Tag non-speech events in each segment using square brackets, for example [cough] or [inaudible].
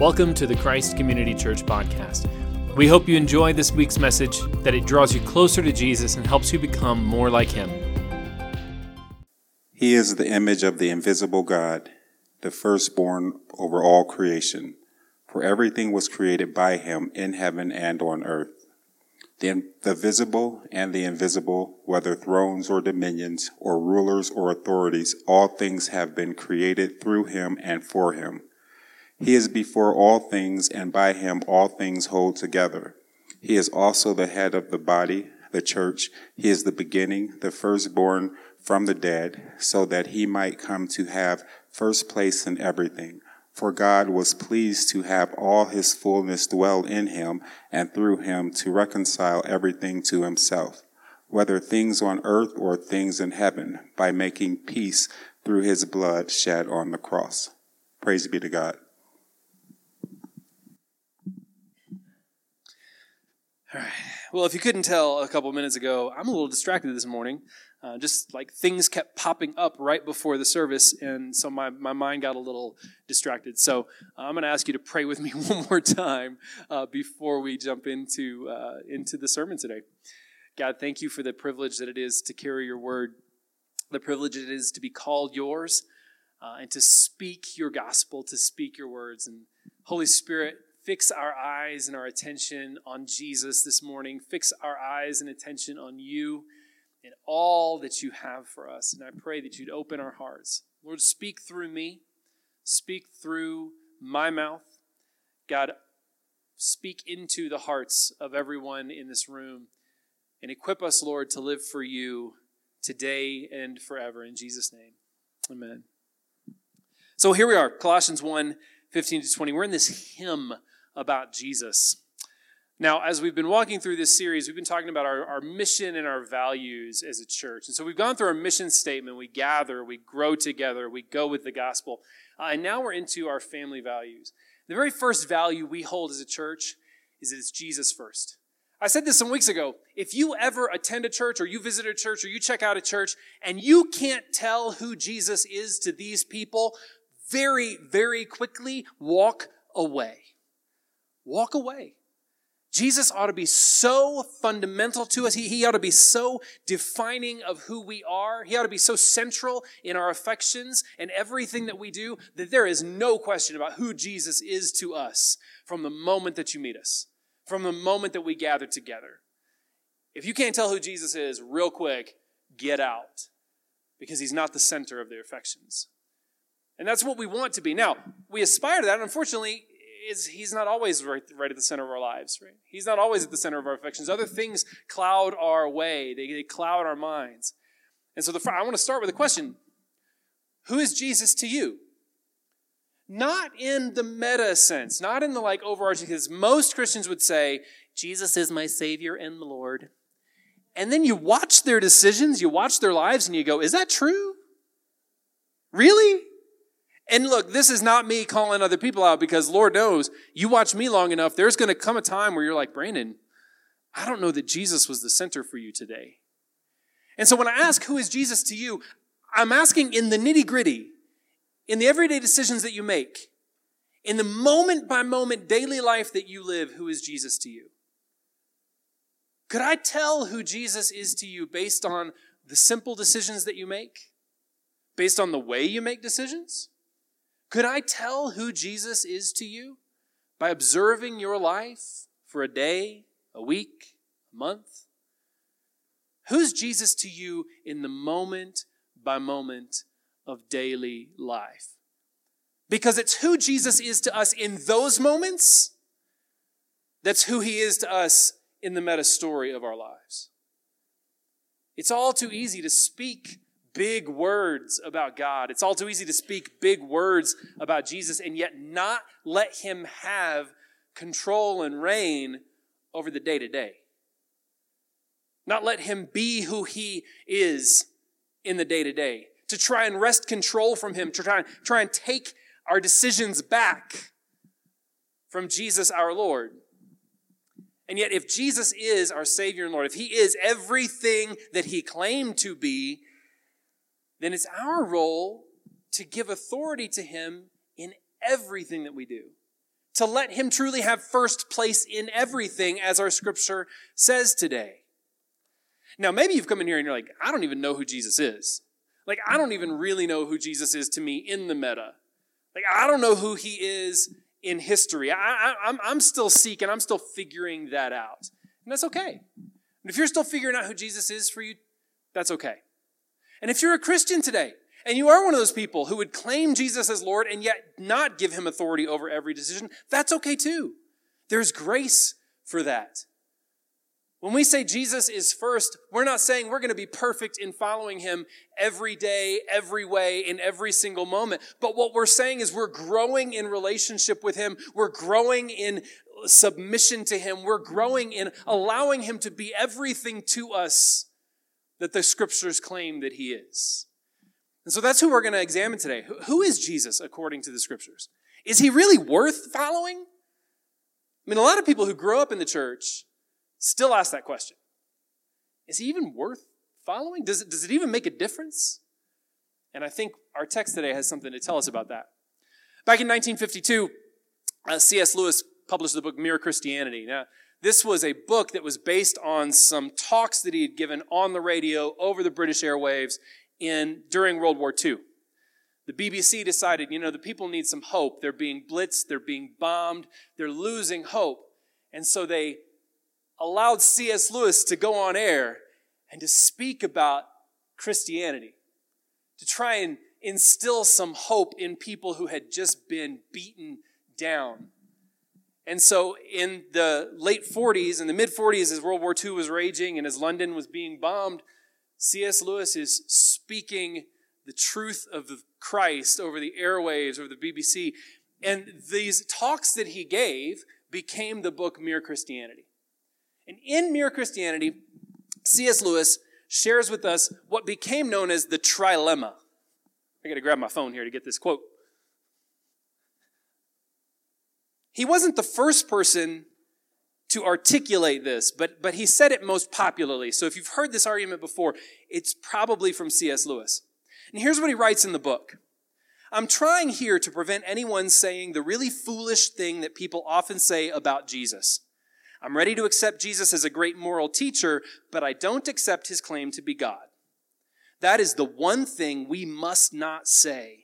Welcome to the Christ Community Church podcast. We hope you enjoy this week's message, that it draws you closer to Jesus and helps you become more like Him. He is the image of the invisible God, the firstborn over all creation. For everything was created by Him in heaven and on earth. The, the visible and the invisible, whether thrones or dominions, or rulers or authorities, all things have been created through Him and for Him. He is before all things, and by him all things hold together. He is also the head of the body, the church. He is the beginning, the firstborn from the dead, so that he might come to have first place in everything. For God was pleased to have all his fullness dwell in him, and through him to reconcile everything to himself, whether things on earth or things in heaven, by making peace through his blood shed on the cross. Praise be to God. All right. Well, if you couldn't tell a couple minutes ago, I'm a little distracted this morning. Uh, just like things kept popping up right before the service, and so my, my mind got a little distracted. So uh, I'm going to ask you to pray with me [laughs] one more time uh, before we jump into uh, into the sermon today. God, thank you for the privilege that it is to carry your word, the privilege it is to be called yours, uh, and to speak your gospel, to speak your words. And Holy Spirit, fix our eyes and our attention on Jesus this morning. Fix our eyes and attention on you and all that you have for us. And I pray that you'd open our hearts. Lord, speak through me, speak through my mouth. God, speak into the hearts of everyone in this room and equip us, Lord, to live for you today and forever. In Jesus' name, amen. So here we are, Colossians 1 15 to 20. We're in this hymn about Jesus. Now, as we've been walking through this series, we've been talking about our, our mission and our values as a church. And so we've gone through our mission statement. We gather, we grow together, we go with the gospel. Uh, and now we're into our family values. The very first value we hold as a church is it's Jesus first. I said this some weeks ago. If you ever attend a church or you visit a church or you check out a church and you can't tell who Jesus is to these people, very, very quickly walk away. Walk away. Jesus ought to be so fundamental to us. He, he ought to be so defining of who we are. He ought to be so central in our affections and everything that we do that there is no question about who Jesus is to us from the moment that you meet us, from the moment that we gather together. If you can't tell who Jesus is, real quick, get out because he's not the center of their affections. And that's what we want to be. Now, we aspire to that. Unfortunately, is he's not always right, right at the center of our lives, right? He's not always at the center of our affections. Other things cloud our way, they, they cloud our minds. And so the, I want to start with a question Who is Jesus to you? Not in the meta sense, not in the like overarching, because most Christians would say, Jesus is my Savior and the Lord. And then you watch their decisions, you watch their lives, and you go, Is that true? Really? And look, this is not me calling other people out because Lord knows you watch me long enough, there's going to come a time where you're like, Brandon, I don't know that Jesus was the center for you today. And so when I ask, who is Jesus to you? I'm asking in the nitty gritty, in the everyday decisions that you make, in the moment by moment daily life that you live, who is Jesus to you? Could I tell who Jesus is to you based on the simple decisions that you make? Based on the way you make decisions? Could I tell who Jesus is to you by observing your life for a day, a week, a month? Who's Jesus to you in the moment by moment of daily life? Because it's who Jesus is to us in those moments, that's who he is to us in the meta story of our lives. It's all too easy to speak big words about God. It's all too easy to speak big words about Jesus and yet not let Him have control and reign over the day to day. Not let Him be who He is in the day to day. To try and wrest control from Him, to try and, try and take our decisions back from Jesus our Lord. And yet, if Jesus is our Savior and Lord, if He is everything that He claimed to be, then it's our role to give authority to Him in everything that we do, to let him truly have first place in everything, as our scripture says today. Now, maybe you've come in here and you're like, I don't even know who Jesus is. Like, I don't even really know who Jesus is to me in the meta. Like, I don't know who he is in history. I, I'm, I'm still seeking, I'm still figuring that out. And that's okay. And if you're still figuring out who Jesus is for you, that's okay. And if you're a Christian today, and you are one of those people who would claim Jesus as Lord and yet not give him authority over every decision, that's okay too. There's grace for that. When we say Jesus is first, we're not saying we're going to be perfect in following him every day, every way, in every single moment. But what we're saying is we're growing in relationship with him. We're growing in submission to him. We're growing in allowing him to be everything to us that the scriptures claim that he is. And so that's who we're going to examine today. Who is Jesus according to the scriptures? Is he really worth following? I mean, a lot of people who grow up in the church still ask that question. Is he even worth following? Does it, does it even make a difference? And I think our text today has something to tell us about that. Back in 1952, uh, C.S. Lewis published the book Mere Christianity. Now, this was a book that was based on some talks that he had given on the radio over the British airwaves in during World War II. The BBC decided, you know, the people need some hope. They're being blitzed, they're being bombed, they're losing hope. And so they allowed C.S. Lewis to go on air and to speak about Christianity, to try and instill some hope in people who had just been beaten down. And so, in the late 40s, in the mid 40s, as World War II was raging and as London was being bombed, C.S. Lewis is speaking the truth of Christ over the airwaves, over the BBC. And these talks that he gave became the book Mere Christianity. And in Mere Christianity, C.S. Lewis shares with us what became known as the trilemma. I got to grab my phone here to get this quote. He wasn't the first person to articulate this, but, but he said it most popularly. So if you've heard this argument before, it's probably from C.S. Lewis. And here's what he writes in the book I'm trying here to prevent anyone saying the really foolish thing that people often say about Jesus. I'm ready to accept Jesus as a great moral teacher, but I don't accept his claim to be God. That is the one thing we must not say.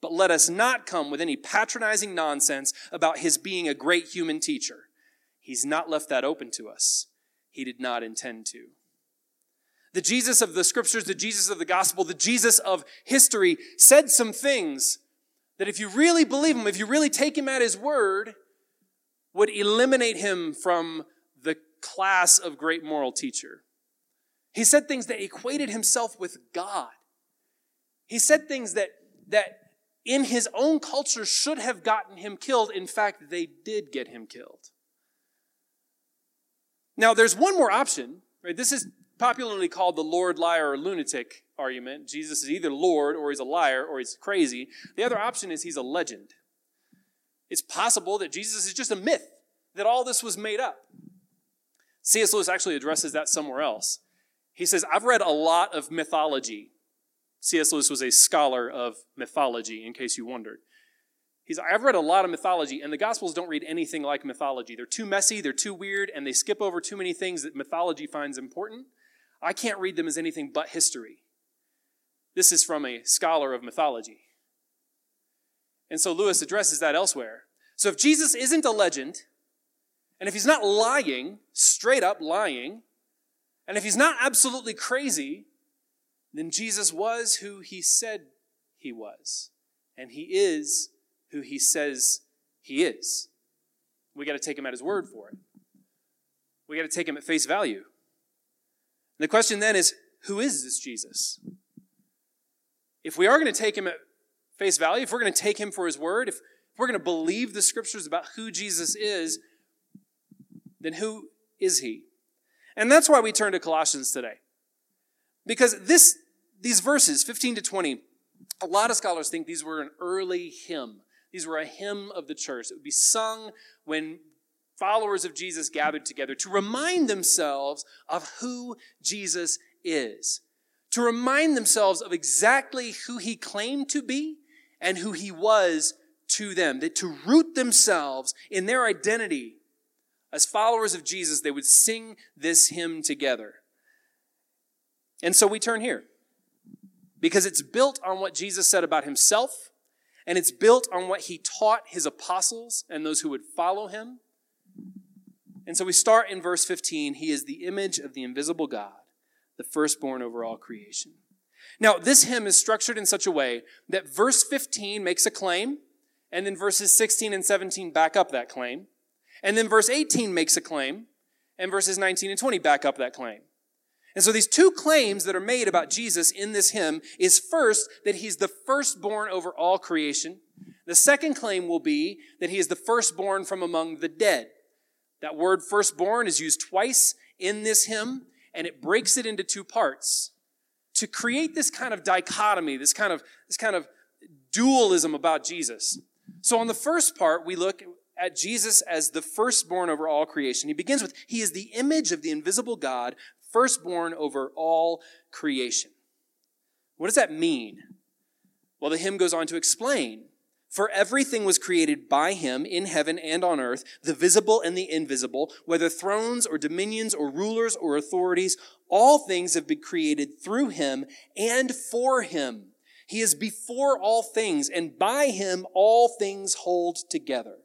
But let us not come with any patronizing nonsense about his being a great human teacher. He's not left that open to us. He did not intend to. The Jesus of the scriptures, the Jesus of the gospel, the Jesus of history said some things that if you really believe him, if you really take him at his word, would eliminate him from the class of great moral teacher. He said things that equated himself with God. He said things that, that in his own culture should have gotten him killed. In fact, they did get him killed. Now, there's one more option, right? This is popularly called the Lord, liar, or lunatic argument. Jesus is either Lord, or he's a liar, or he's crazy. The other option is he's a legend. It's possible that Jesus is just a myth, that all this was made up. C.S. Lewis actually addresses that somewhere else. He says, I've read a lot of mythology. C.S. Lewis was a scholar of mythology, in case you wondered. He's, I've read a lot of mythology, and the Gospels don't read anything like mythology. They're too messy, they're too weird, and they skip over too many things that mythology finds important. I can't read them as anything but history. This is from a scholar of mythology. And so Lewis addresses that elsewhere. So if Jesus isn't a legend, and if he's not lying, straight up lying, and if he's not absolutely crazy, then Jesus was who he said he was. And he is who he says he is. We got to take him at his word for it. We got to take him at face value. And the question then is who is this Jesus? If we are going to take him at face value, if we're going to take him for his word, if if we're going to believe the scriptures about who Jesus is, then who is he? And that's why we turn to Colossians today. Because this, these verses, 15 to 20, a lot of scholars think these were an early hymn. These were a hymn of the church. It would be sung when followers of Jesus gathered together to remind themselves of who Jesus is, to remind themselves of exactly who he claimed to be and who he was to them, that to root themselves in their identity as followers of Jesus, they would sing this hymn together. And so we turn here because it's built on what Jesus said about himself, and it's built on what he taught his apostles and those who would follow him. And so we start in verse 15 He is the image of the invisible God, the firstborn over all creation. Now, this hymn is structured in such a way that verse 15 makes a claim, and then verses 16 and 17 back up that claim. And then verse 18 makes a claim, and verses 19 and 20 back up that claim. And so these two claims that are made about Jesus in this hymn is first that he's the firstborn over all creation. The second claim will be that he is the firstborn from among the dead. That word firstborn is used twice in this hymn, and it breaks it into two parts to create this kind of dichotomy, this kind of, this kind of dualism about Jesus. So on the first part, we look at Jesus as the firstborn over all creation. He begins with, He is the image of the invisible God, firstborn over all creation. What does that mean? Well, the hymn goes on to explain. For everything was created by him in heaven and on earth, the visible and the invisible, whether thrones or dominions or rulers or authorities, all things have been created through him and for him. He is before all things, and by him all things hold together.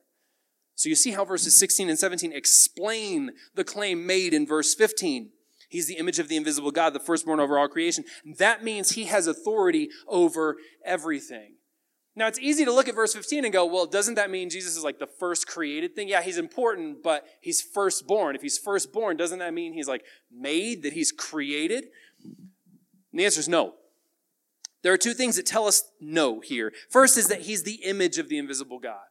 So you see how verses 16 and 17 explain the claim made in verse 15. He's the image of the invisible God, the firstborn over all creation. That means he has authority over everything. Now, it's easy to look at verse 15 and go, well, doesn't that mean Jesus is like the first created thing? Yeah, he's important, but he's firstborn. If he's firstborn, doesn't that mean he's like made, that he's created? And the answer is no. There are two things that tell us no here. First is that he's the image of the invisible God.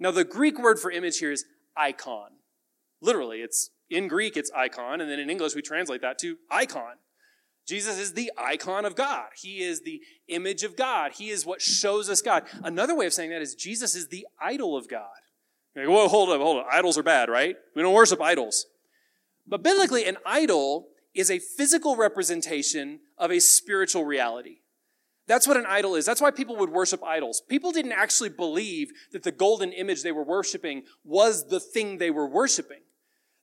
Now, the Greek word for image here is icon. Literally, it's in Greek, it's eikon, and then in English, we translate that to icon. Jesus is the icon of God. He is the image of God. He is what shows us God. Another way of saying that is Jesus is the idol of God. Like, Whoa, hold up, hold up. Idols are bad, right? We don't worship idols. But biblically, an idol is a physical representation of a spiritual reality. That's what an idol is. That's why people would worship idols. People didn't actually believe that the golden image they were worshiping was the thing they were worshiping.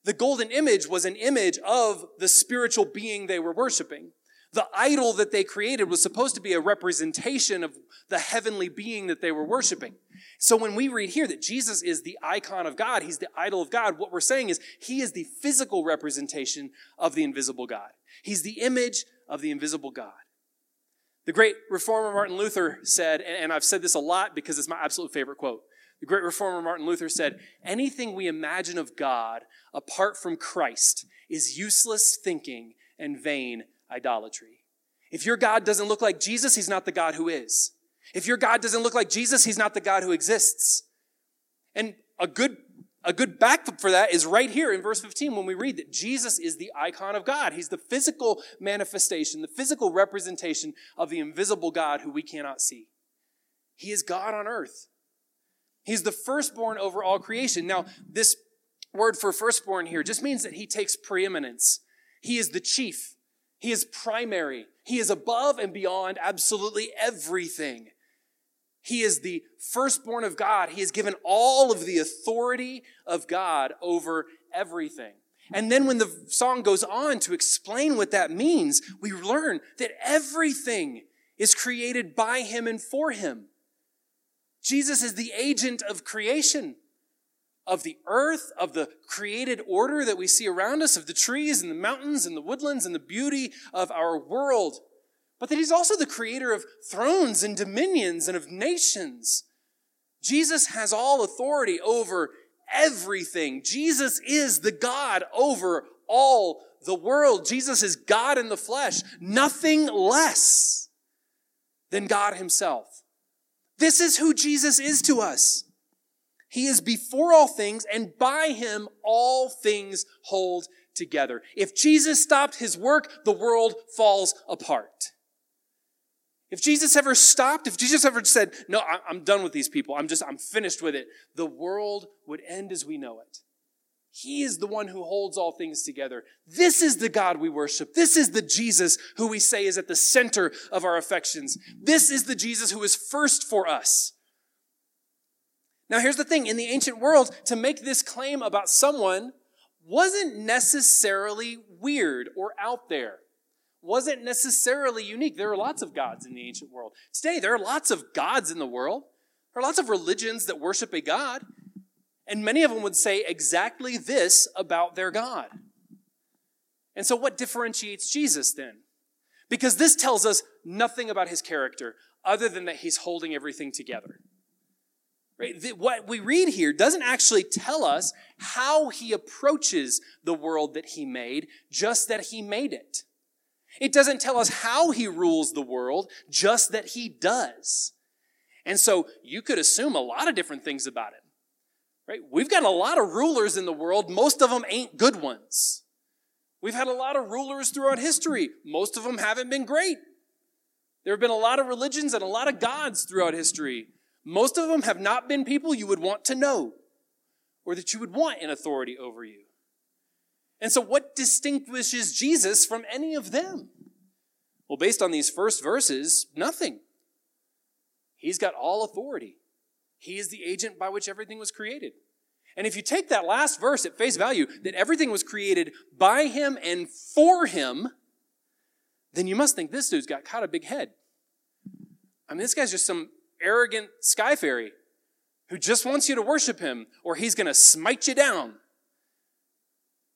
The golden image was an image of the spiritual being they were worshiping. The idol that they created was supposed to be a representation of the heavenly being that they were worshiping. So when we read here that Jesus is the icon of God, he's the idol of God, what we're saying is he is the physical representation of the invisible God. He's the image of the invisible God. The great reformer Martin Luther said, and I've said this a lot because it's my absolute favorite quote. The great reformer Martin Luther said, Anything we imagine of God apart from Christ is useless thinking and vain idolatry. If your God doesn't look like Jesus, he's not the God who is. If your God doesn't look like Jesus, he's not the God who exists. And a good a good backup for that is right here in verse 15 when we read that Jesus is the icon of God. He's the physical manifestation, the physical representation of the invisible God who we cannot see. He is God on earth. He's the firstborn over all creation. Now, this word for firstborn here just means that he takes preeminence. He is the chief. He is primary. He is above and beyond absolutely everything. He is the firstborn of God. He has given all of the authority of God over everything. And then when the song goes on to explain what that means, we learn that everything is created by him and for him. Jesus is the agent of creation, of the earth, of the created order that we see around us, of the trees and the mountains and the woodlands and the beauty of our world but that he's also the creator of thrones and dominions and of nations. Jesus has all authority over everything. Jesus is the God over all the world. Jesus is God in the flesh, nothing less than God himself. This is who Jesus is to us. He is before all things, and by him all things hold together. If Jesus stopped his work, the world falls apart. If Jesus ever stopped, if Jesus ever said, No, I'm done with these people, I'm just, I'm finished with it, the world would end as we know it. He is the one who holds all things together. This is the God we worship. This is the Jesus who we say is at the center of our affections. This is the Jesus who is first for us. Now, here's the thing in the ancient world, to make this claim about someone wasn't necessarily weird or out there, wasn't necessarily unique. There are lots of gods in the ancient world. Today, there are lots of gods in the world. There are lots of religions that worship a God. And many of them would say exactly this about their God. And so, what differentiates Jesus then? Because this tells us nothing about his character other than that he's holding everything together. Right? What we read here doesn't actually tell us how he approaches the world that he made, just that he made it. It doesn't tell us how he rules the world, just that he does. And so you could assume a lot of different things about it. Right? We've got a lot of rulers in the world. Most of them ain't good ones. We've had a lot of rulers throughout history. Most of them haven't been great. There have been a lot of religions and a lot of gods throughout history. Most of them have not been people you would want to know or that you would want in authority over you. And so, what distinguishes Jesus from any of them? Well, based on these first verses, nothing. He's got all authority. He is the agent by which everything was created. And if you take that last verse at face value, that everything was created by him and for him, then you must think this dude's got kind of big head. I mean, this guy's just some arrogant sky fairy who just wants you to worship him or he's going to smite you down.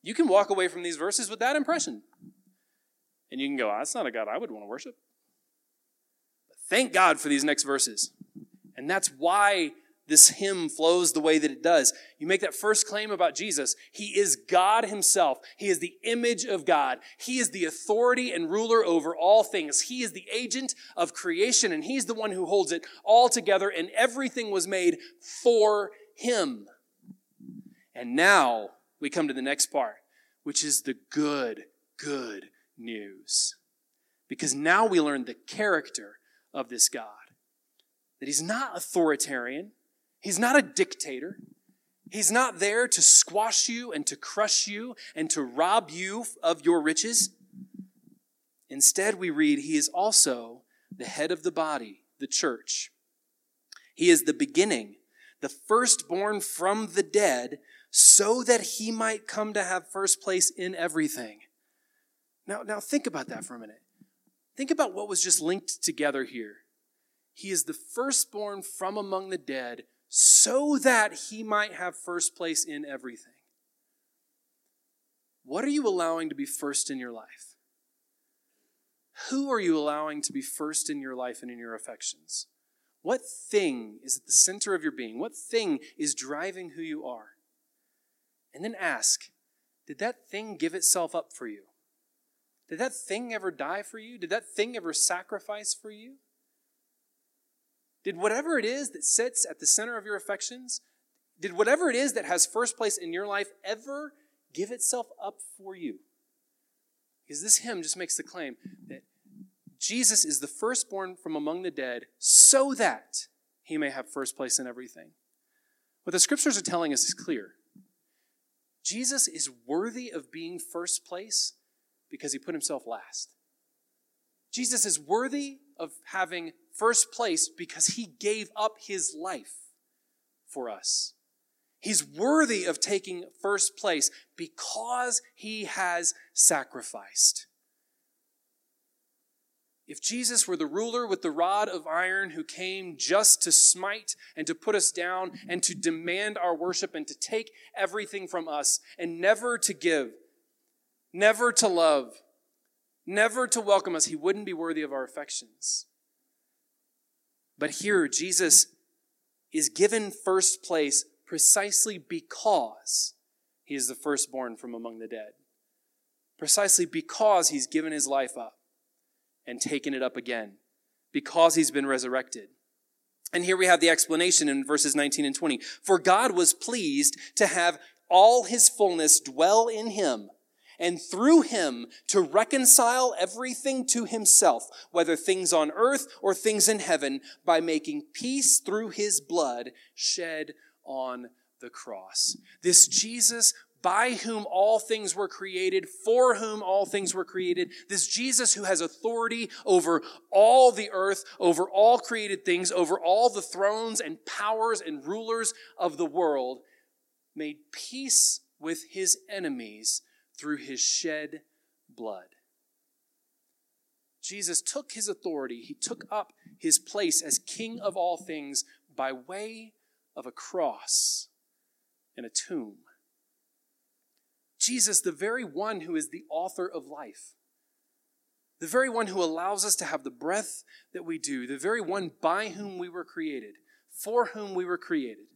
You can walk away from these verses with that impression. And you can go, ah, that's not a God I would want to worship. But thank God for these next verses. And that's why this hymn flows the way that it does. You make that first claim about Jesus. He is God himself. He is the image of God. He is the authority and ruler over all things. He is the agent of creation and he's the one who holds it all together and everything was made for him. And now we come to the next part, which is the good, good news. Because now we learn the character of this God that he's not authoritarian, he's not a dictator. He's not there to squash you and to crush you and to rob you of your riches. Instead, we read, He is also the head of the body, the church. He is the beginning, the firstborn from the dead, so that He might come to have first place in everything. Now, now think about that for a minute. Think about what was just linked together here. He is the firstborn from among the dead so that he might have first place in everything. What are you allowing to be first in your life? Who are you allowing to be first in your life and in your affections? What thing is at the center of your being? What thing is driving who you are? And then ask Did that thing give itself up for you? Did that thing ever die for you? Did that thing ever sacrifice for you? Did whatever it is that sits at the center of your affections, did whatever it is that has first place in your life ever give itself up for you? Because this hymn just makes the claim that Jesus is the firstborn from among the dead so that he may have first place in everything. What the scriptures are telling us is clear. Jesus is worthy of being first place because he put himself last. Jesus is worthy of having first place because he gave up his life for us. He's worthy of taking first place because he has sacrificed. If Jesus were the ruler with the rod of iron who came just to smite and to put us down and to demand our worship and to take everything from us and never to give, never to love, never to welcome us, he wouldn't be worthy of our affections. But here, Jesus is given first place precisely because he is the firstborn from among the dead. Precisely because he's given his life up and taken it up again. Because he's been resurrected. And here we have the explanation in verses 19 and 20. For God was pleased to have all his fullness dwell in him, and through him to reconcile everything to himself, whether things on earth or things in heaven, by making peace through his blood shed on the cross. This Jesus by whom all things were created, for whom all things were created. This Jesus who has authority over all the earth, over all created things, over all the thrones and powers and rulers of the world, made peace with his enemies through his shed blood. Jesus took his authority, he took up his place as king of all things by way of a cross and a tomb. Jesus, the very one who is the author of life, the very one who allows us to have the breath that we do, the very one by whom we were created, for whom we were created,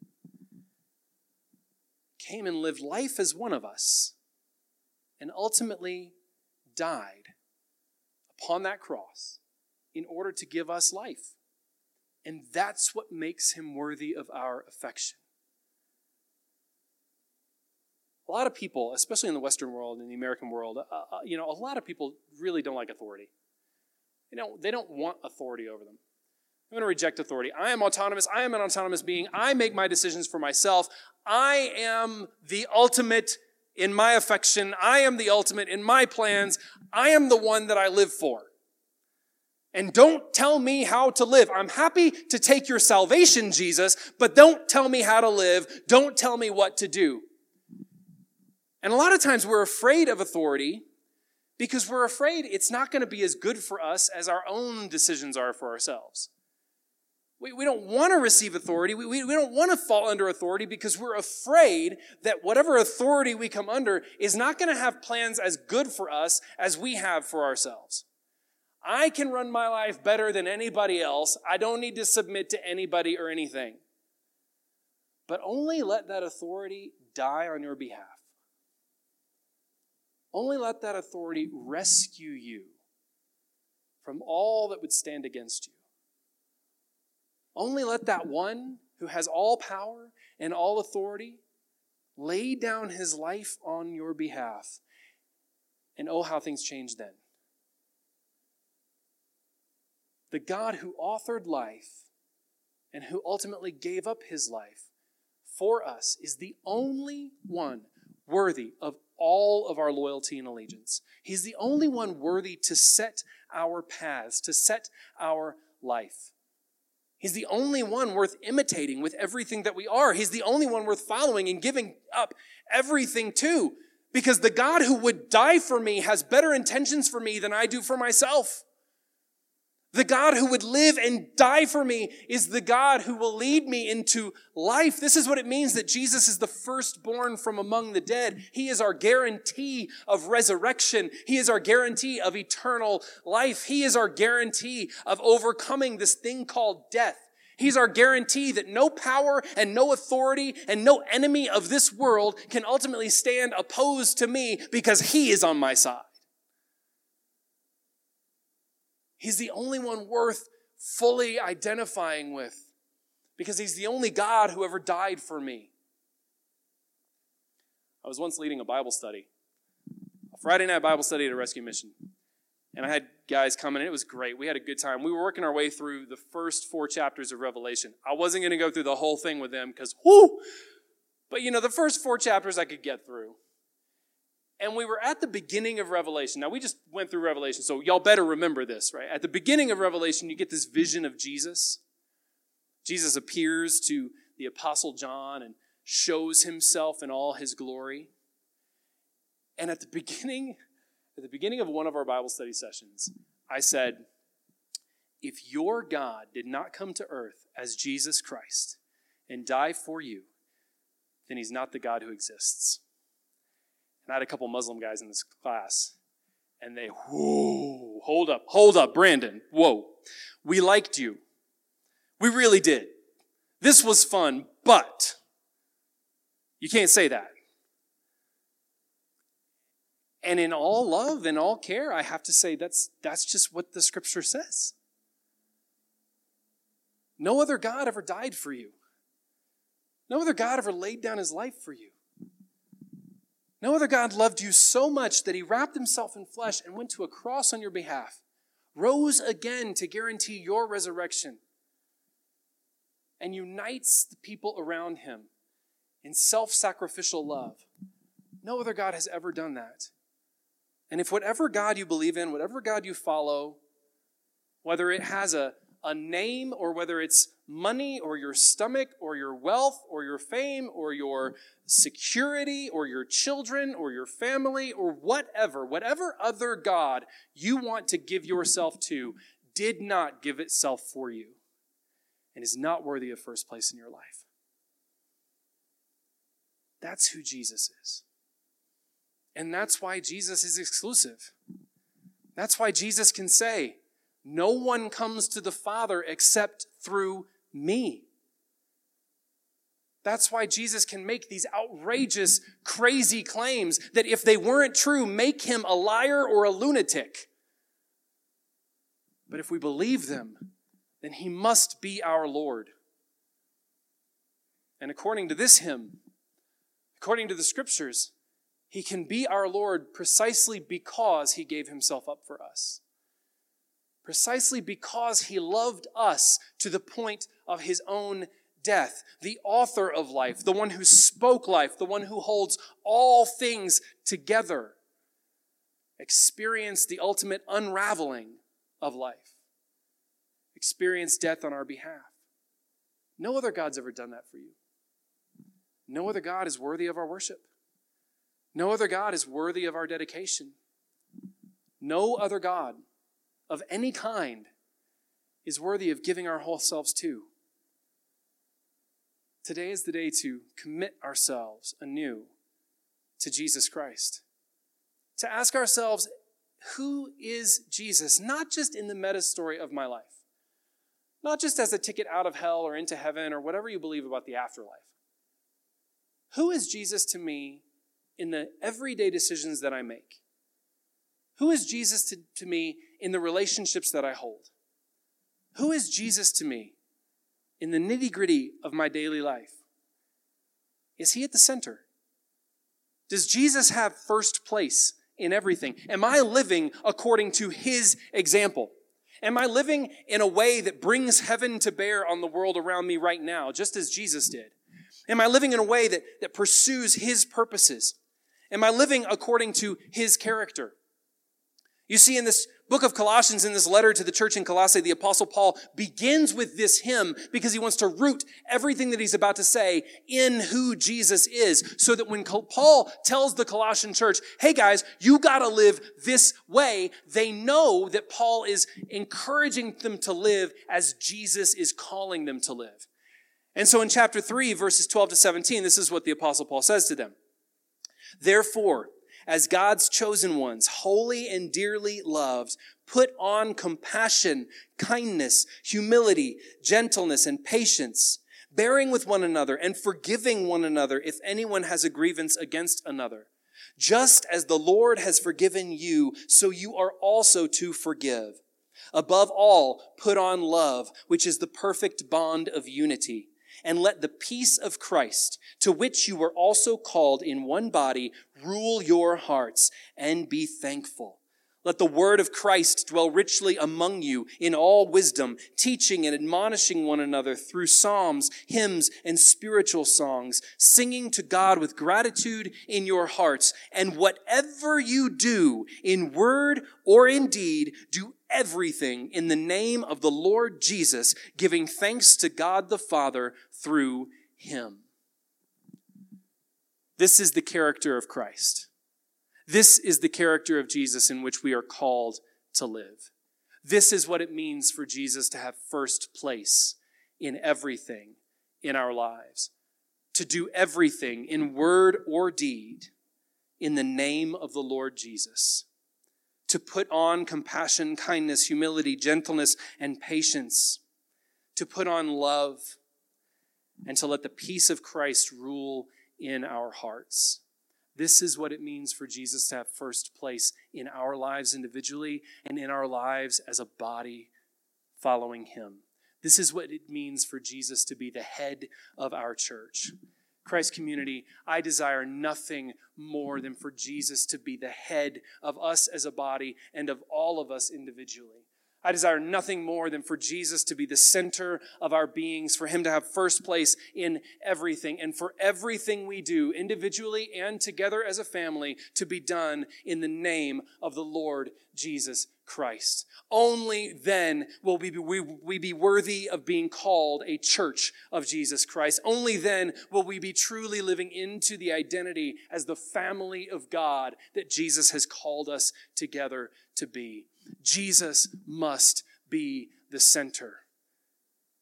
came and lived life as one of us and ultimately died upon that cross in order to give us life. And that's what makes him worthy of our affection. a lot of people, especially in the Western world, in the American world, uh, uh, you know, a lot of people really don't like authority. You know, they don't want authority over them. I'm going to reject authority. I am autonomous. I am an autonomous being. I make my decisions for myself. I am the ultimate in my affection. I am the ultimate in my plans. I am the one that I live for. And don't tell me how to live. I'm happy to take your salvation, Jesus, but don't tell me how to live. Don't tell me what to do. And a lot of times we're afraid of authority because we're afraid it's not going to be as good for us as our own decisions are for ourselves. We, we don't want to receive authority. We, we, we don't want to fall under authority because we're afraid that whatever authority we come under is not going to have plans as good for us as we have for ourselves. I can run my life better than anybody else. I don't need to submit to anybody or anything. But only let that authority die on your behalf. Only let that authority rescue you from all that would stand against you. Only let that one who has all power and all authority lay down his life on your behalf. And oh, how things change then. The God who authored life and who ultimately gave up his life for us is the only one worthy of all of our loyalty and allegiance. He's the only one worthy to set our paths, to set our life. He's the only one worth imitating with everything that we are. He's the only one worth following and giving up everything to. Because the God who would die for me has better intentions for me than I do for myself. The God who would live and die for me is the God who will lead me into life. This is what it means that Jesus is the firstborn from among the dead. He is our guarantee of resurrection. He is our guarantee of eternal life. He is our guarantee of overcoming this thing called death. He's our guarantee that no power and no authority and no enemy of this world can ultimately stand opposed to me because he is on my side. He's the only one worth fully identifying with because he's the only God who ever died for me. I was once leading a Bible study, a Friday night Bible study at a rescue mission. And I had guys coming, and it was great. We had a good time. We were working our way through the first four chapters of Revelation. I wasn't going to go through the whole thing with them because, whoo! But you know, the first four chapters I could get through. And we were at the beginning of Revelation. Now, we just went through Revelation, so y'all better remember this, right? At the beginning of Revelation, you get this vision of Jesus. Jesus appears to the Apostle John and shows himself in all his glory. And at the beginning, at the beginning of one of our Bible study sessions, I said, if your God did not come to earth as Jesus Christ and die for you, then he's not the God who exists. And I had a couple Muslim guys in this class, and they, whoa, hold up, hold up, Brandon, whoa. We liked you. We really did. This was fun, but you can't say that. And in all love and all care, I have to say that's, that's just what the scripture says. No other God ever died for you. No other God ever laid down his life for you. No other God loved you so much that he wrapped himself in flesh and went to a cross on your behalf, rose again to guarantee your resurrection, and unites the people around him in self sacrificial love. No other God has ever done that. And if whatever God you believe in, whatever God you follow, whether it has a, a name or whether it's money or your stomach or your wealth or your fame or your security or your children or your family or whatever, whatever other God you want to give yourself to, did not give itself for you and is not worthy of first place in your life. That's who Jesus is. And that's why Jesus is exclusive. That's why Jesus can say, No one comes to the Father except through me. That's why Jesus can make these outrageous, crazy claims that if they weren't true, make him a liar or a lunatic. But if we believe them, then he must be our Lord. And according to this hymn, according to the scriptures, he can be our Lord precisely because he gave himself up for us. Precisely because he loved us to the point of his own death. The author of life, the one who spoke life, the one who holds all things together, experienced the ultimate unraveling of life, experienced death on our behalf. No other God's ever done that for you. No other God is worthy of our worship. No other God is worthy of our dedication. No other God of any kind is worthy of giving our whole selves to. Today is the day to commit ourselves anew to Jesus Christ. To ask ourselves, who is Jesus? Not just in the meta story of my life, not just as a ticket out of hell or into heaven or whatever you believe about the afterlife. Who is Jesus to me in the everyday decisions that I make? Who is Jesus to, to me in the relationships that I hold? Who is Jesus to me in the nitty gritty of my daily life? Is he at the center? Does Jesus have first place in everything? Am I living according to his example? Am I living in a way that brings heaven to bear on the world around me right now, just as Jesus did? Am I living in a way that, that pursues his purposes? Am I living according to his character? You see, in this book of Colossians, in this letter to the church in Colossae, the apostle Paul begins with this hymn because he wants to root everything that he's about to say in who Jesus is. So that when Paul tells the Colossian church, hey guys, you gotta live this way, they know that Paul is encouraging them to live as Jesus is calling them to live. And so in chapter 3, verses 12 to 17, this is what the apostle Paul says to them. Therefore, as God's chosen ones, holy and dearly loved, put on compassion, kindness, humility, gentleness, and patience, bearing with one another and forgiving one another if anyone has a grievance against another. Just as the Lord has forgiven you, so you are also to forgive. Above all, put on love, which is the perfect bond of unity and let the peace of Christ, to which you were also called in one body, rule your hearts and be thankful. Let the word of Christ dwell richly among you in all wisdom, teaching and admonishing one another through psalms, hymns, and spiritual songs, singing to God with gratitude in your hearts. And whatever you do in word or in deed, do everything in the name of the Lord Jesus, giving thanks to God the Father through him. This is the character of Christ. This is the character of Jesus in which we are called to live. This is what it means for Jesus to have first place in everything in our lives, to do everything in word or deed in the name of the Lord Jesus to put on compassion, kindness, humility, gentleness, and patience, to put on love, and to let the peace of Christ rule in our hearts. This is what it means for Jesus to have first place in our lives individually and in our lives as a body following Him. This is what it means for Jesus to be the head of our church. Christ community, I desire nothing more than for Jesus to be the head of us as a body and of all of us individually. I desire nothing more than for Jesus to be the center of our beings, for him to have first place in everything, and for everything we do, individually and together as a family, to be done in the name of the Lord Jesus Christ. Only then will we be, we, we be worthy of being called a church of Jesus Christ. Only then will we be truly living into the identity as the family of God that Jesus has called us together to be. Jesus must be the center.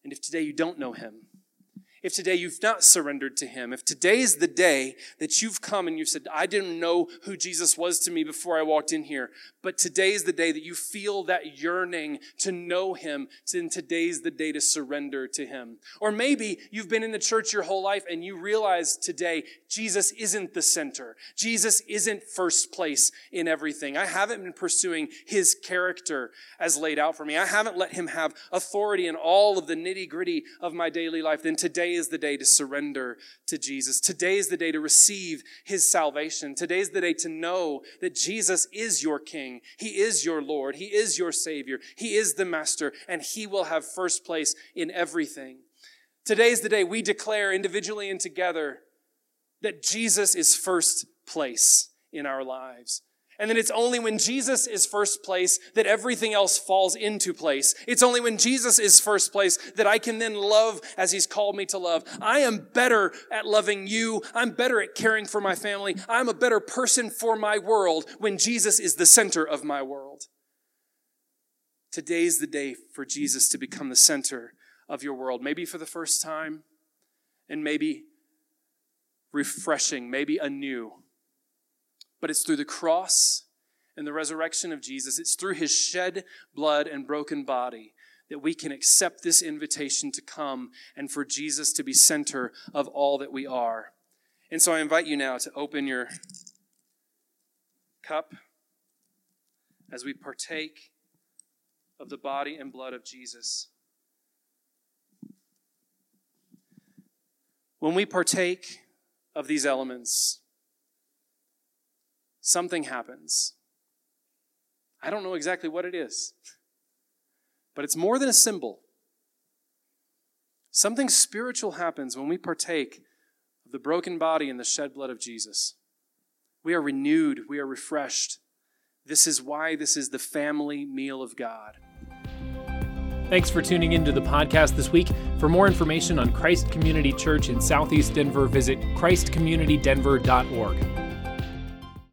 And if today you don't know him, if today you've not surrendered to Him, if today is the day that you've come and you've said, I didn't know who Jesus was to me before I walked in here, but today is the day that you feel that yearning to know Him, then today's the day to surrender to Him. Or maybe you've been in the church your whole life and you realize today Jesus isn't the center. Jesus isn't first place in everything. I haven't been pursuing His character as laid out for me. I haven't let Him have authority in all of the nitty gritty of my daily life. Then today today is the day to surrender to Jesus. Today is the day to receive his salvation. Today is the day to know that Jesus is your King. He is your Lord. He is your Savior. He is the Master, and he will have first place in everything. Today is the day we declare individually and together that Jesus is first place in our lives. And then it's only when Jesus is first place that everything else falls into place. It's only when Jesus is first place that I can then love as he's called me to love. I am better at loving you. I'm better at caring for my family. I'm a better person for my world when Jesus is the center of my world. Today's the day for Jesus to become the center of your world. Maybe for the first time, and maybe refreshing, maybe anew but it's through the cross and the resurrection of Jesus. It's through his shed blood and broken body that we can accept this invitation to come and for Jesus to be center of all that we are. And so I invite you now to open your cup as we partake of the body and blood of Jesus. When we partake of these elements, something happens. I don't know exactly what it is, but it's more than a symbol. Something spiritual happens when we partake of the broken body and the shed blood of Jesus. We are renewed, we are refreshed. This is why this is the family meal of God. Thanks for tuning into the podcast this week. For more information on Christ Community Church in Southeast Denver, visit christcommunitydenver.org.